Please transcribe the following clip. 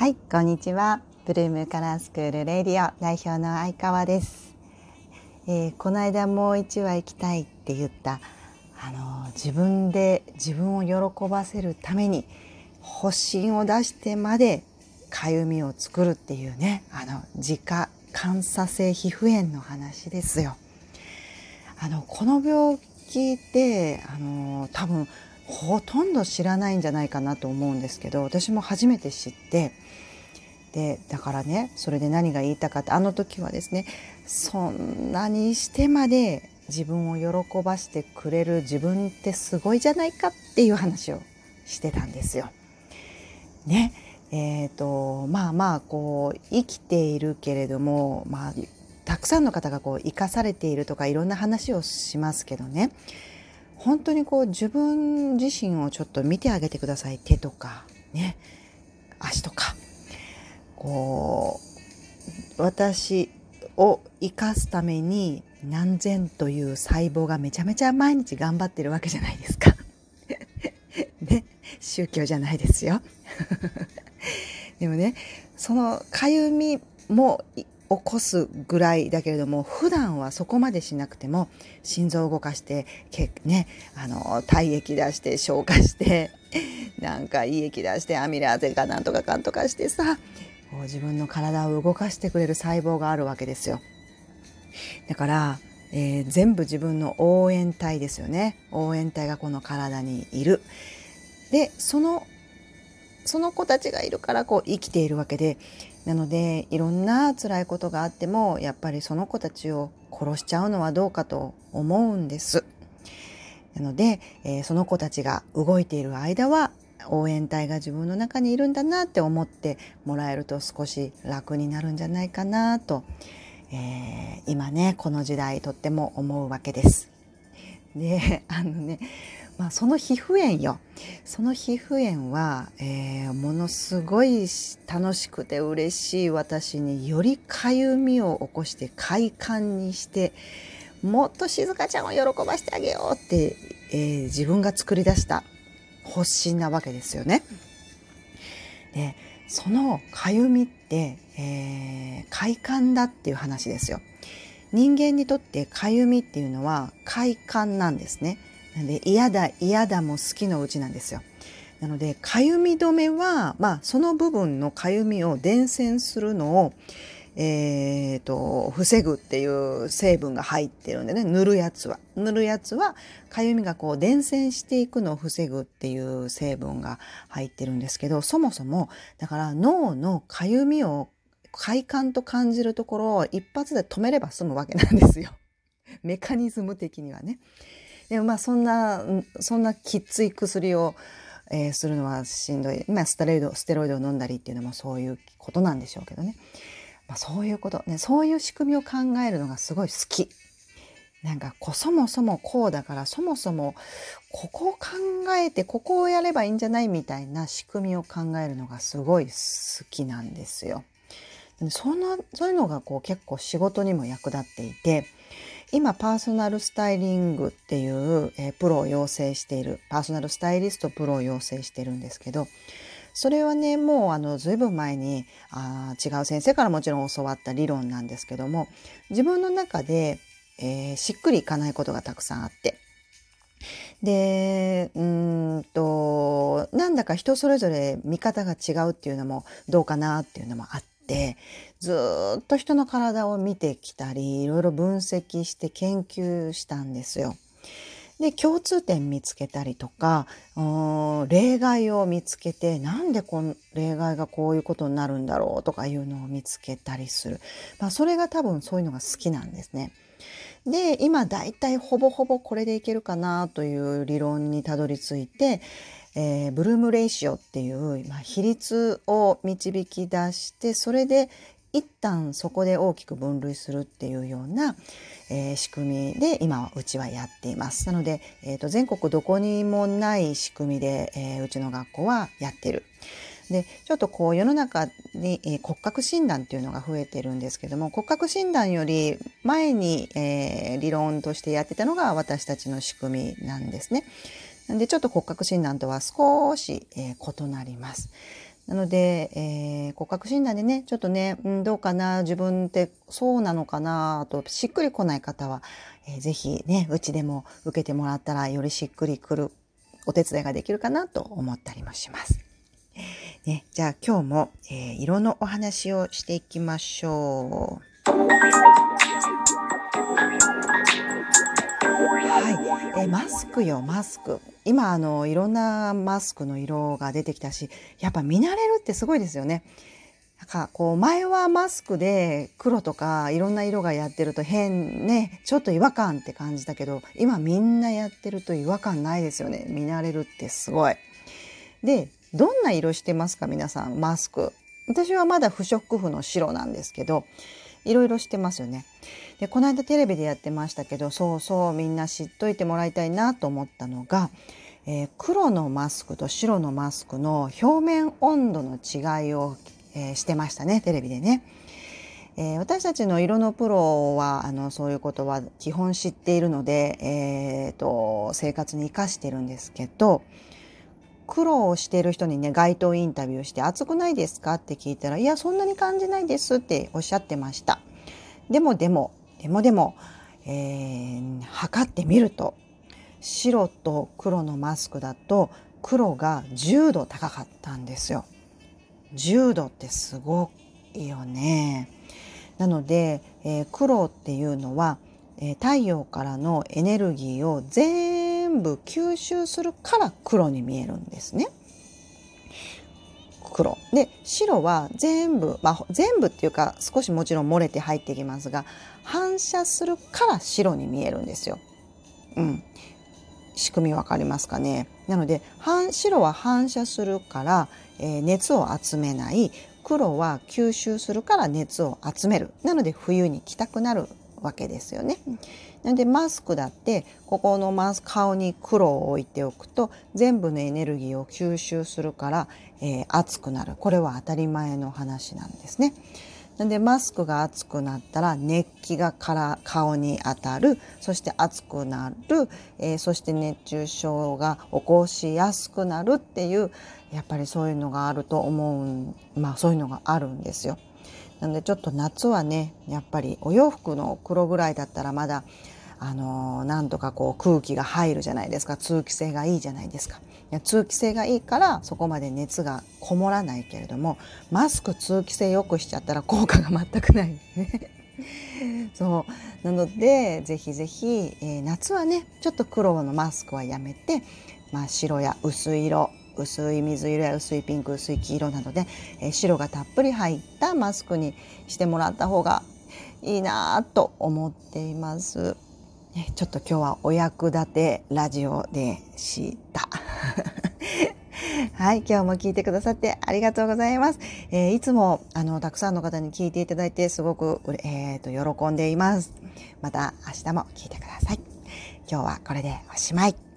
はい、こんにちは。ブルームカラースクールレディオ代表の相川です。えー、この間もう一話行きたいって言ったあの自分で自分を喜ばせるために発疹を出してまでかゆみを作るっていうねあの自家感作性皮膚炎の話ですよ。あのこの病気ってあの多分ほとんど知らないんじゃないかなと思うんですけど私も初めて知ってでだからねそれで何が言いたかってあの時はですねそんなにしてまで自分を喜ばしてくれる自分ってすごいじゃないかっていう話をしてたんですよ。ねえーと、まあまあこう生きているけれども、まあ、たくさんの方がこう生かされているとかいろんな話をしますけどね本当にこう自分自身をちょっと見てあげてください手とかね足とかこう私を生かすために何千という細胞がめちゃめちゃ毎日頑張ってるわけじゃないですか。ね宗教じゃないですよ。でもねそのかゆみも起こすぐらいだけれども普段はそこまでしなくても心臓を動かしてね、あの体液出して消化して なんかいい液出してアミラーゼかなんとかかんとかしてさこう自分の体を動かしてくれる細胞があるわけですよ。だから、えー、全部自分の応援隊ですよね応援隊がこの体にいる。でそのその子たちがいるからこう生きているわけでなのでいろんな辛いことがあってもやっぱりその子たちを殺しちゃうのはどうかと思うんです。なので、えー、その子たちが動いている間は応援隊が自分の中にいるんだなって思ってもらえると少し楽になるんじゃないかなと、えー、今ねこの時代とっても思うわけです。であのねまあ、その皮膚炎よその皮膚炎は、えー、ものすごい楽しくて嬉しい私によりかゆみを起こして快感にしてもっと静香ちゃんを喜ばしてあげようって、えー、自分が作り出した発信なわけですよね。でそのかゆみって、えー、快感だっていう話ですよ。人間にとってかゆみっていうのは快感なんですね。なんで嫌だ嫌だも好きのうちなんですよ。なのでかゆみ止めは、まあ、その部分のかゆみを伝染するのを、えーと、防ぐっていう成分が入ってるんでね塗るやつは塗るやつはかゆみがこう伝染していくのを防ぐっていう成分が入ってるんですけどそもそもだから脳のかゆみを快感と感じるところを一発で止めれば済むわけなんですよ。メカニズム的にはね。でもまあそんなそんなきつい薬を、えー、するのはしんどい、まあ、ステロイドステロイドを飲んだりっていうのもそういうことなんでしょうけどね、まあ、そういうこと、ね、そういう仕組みを考えるのがすごい好き。なんかこそもそもこうだからそもそもここを考えてここをやればいいんじゃないみたいな仕組みを考えるのがすごい好きなんですよ。そんなそういうのがこう結構仕事にも役立っていて今パーソナルスタイリングっていう、えー、プロを養成しているパーソナルスタイリストプロを養成してるんですけどそれはねもうあの随分前にあ違う先生からもちろん教わった理論なんですけども自分の中で、えー、しっくりいかないことがたくさんあってでうんとなんだか人それぞれ見方が違うっていうのもどうかなっていうのもあって。てずっと人の体を見てきたりいろいろ分析して研究したんですよ。で共通点見つけたりとか例外を見つけてなんでこの例外がこういうことになるんだろうとかいうのを見つけたりする、まあ、それが多分そういうのが好きなんですね。で今だいたいほぼほぼこれでいけるかなという理論にたどり着いてえー、ブルームレイシオっていう、まあ、比率を導き出してそれで一旦そこで大きく分類するっていうような、えー、仕組みで今はうちはやっています。なので、えーと、全国どこにもない仕組みで、えー、うちの学校はやってる。でちょっとこう世の中に、えー、骨格診断っていうのが増えてるんですけども骨格診断より前に、えー、理論としてやってたのが私たちの仕組みなんですね。なんでちょっと骨格診断とは少し、えー、異なります。なので、えー、骨格診断でね、ちょっとね、うん、どうかな、自分ってそうなのかな、としっくりこない方は、えー、ぜひね、うちでも受けてもらったらよりしっくりくるお手伝いができるかなと思ったりもします。ね、じゃあ今日も、えー、色のお話をしていきましょう。はい、えー、マスクよマスク今あのいろんなマスクの色が出てきたしやっぱ見慣れるってすごいですよね。なんかこう前はマスクで黒とかいろんな色がやってると変ねちょっと違和感って感じだけど今みんなやってると違和感ないですよね見慣れるってすごい。でどんな色してますか皆さんマスク。私はまだ不織布の白なんですけどいろいろしてますよね。でこの間テレビでやってましたけどそうそうみんな知っといてもらいたいなと思ったのが、えー、黒のマスクと白のマスクの表面温度の違いを、えー、してましたねテレビでね。えー、私たちの色のプロはあのそういうことは基本知っているので、えーと生活に生かしてるんですけど苦労をしている人にね街頭インタビューして「暑くないですか?」って聞いたら「いやそんなに感じないです」っておっしゃってました。でもでもでもでも、えー、測ってみると白と黒のマスクだと黒が10度高かったんですよ。10度ってすごいよね。なので、えー、黒っていうのは、えー、太陽からのエネルギーを全全部吸収するから黒に見えるんですね。黒。で白は全部、まあ、全部っていうか少しもちろん漏れて入ってきますが反射するから白に見えるんですよ。うん、仕組みわかりますかね？なので白は反射するから、えー、熱を集めない。黒は吸収するから熱を集める。なので冬に着たくなるわけですよね。なのでマスクだってここのマス顔に黒を置いておくと全部のエネルギーを吸収するから、えー、熱くなるこれは当たり前の話なんですね。なのでマスクが熱くなったら熱気がから顔に当たるそして熱くなる、えー、そして熱中症が起こしやすくなるっていうやっぱりそういうのがあると思うまあそういうのがあるんですよ。なのでちょっと夏はねやっぱりお洋服の黒ぐらいだったらまだあのー、なんとかこう空気が入るじゃないですか。通気性がいいじゃないですか。いや通気性がいいからそこまで熱がこもらないけれどもマスク通気性良くしちゃったら効果が全くない。ね そう。なのでぜひぜひ、えー、夏はねちょっと黒のマスクはやめて、まあ、白や薄い色薄い水色や薄いピンク薄い黄色などで、えー、白がたっぷり入ったマスクにしてもらった方がいいなと思っています。ちょっと今日はお役立てラジオでした。はい、今日も聞いてくださってありがとうございます。えー、いつもあのたくさんの方に聞いていただいてすごく、えーと、喜んでいます。また明日も聞いてください。今日はこれでおしまい。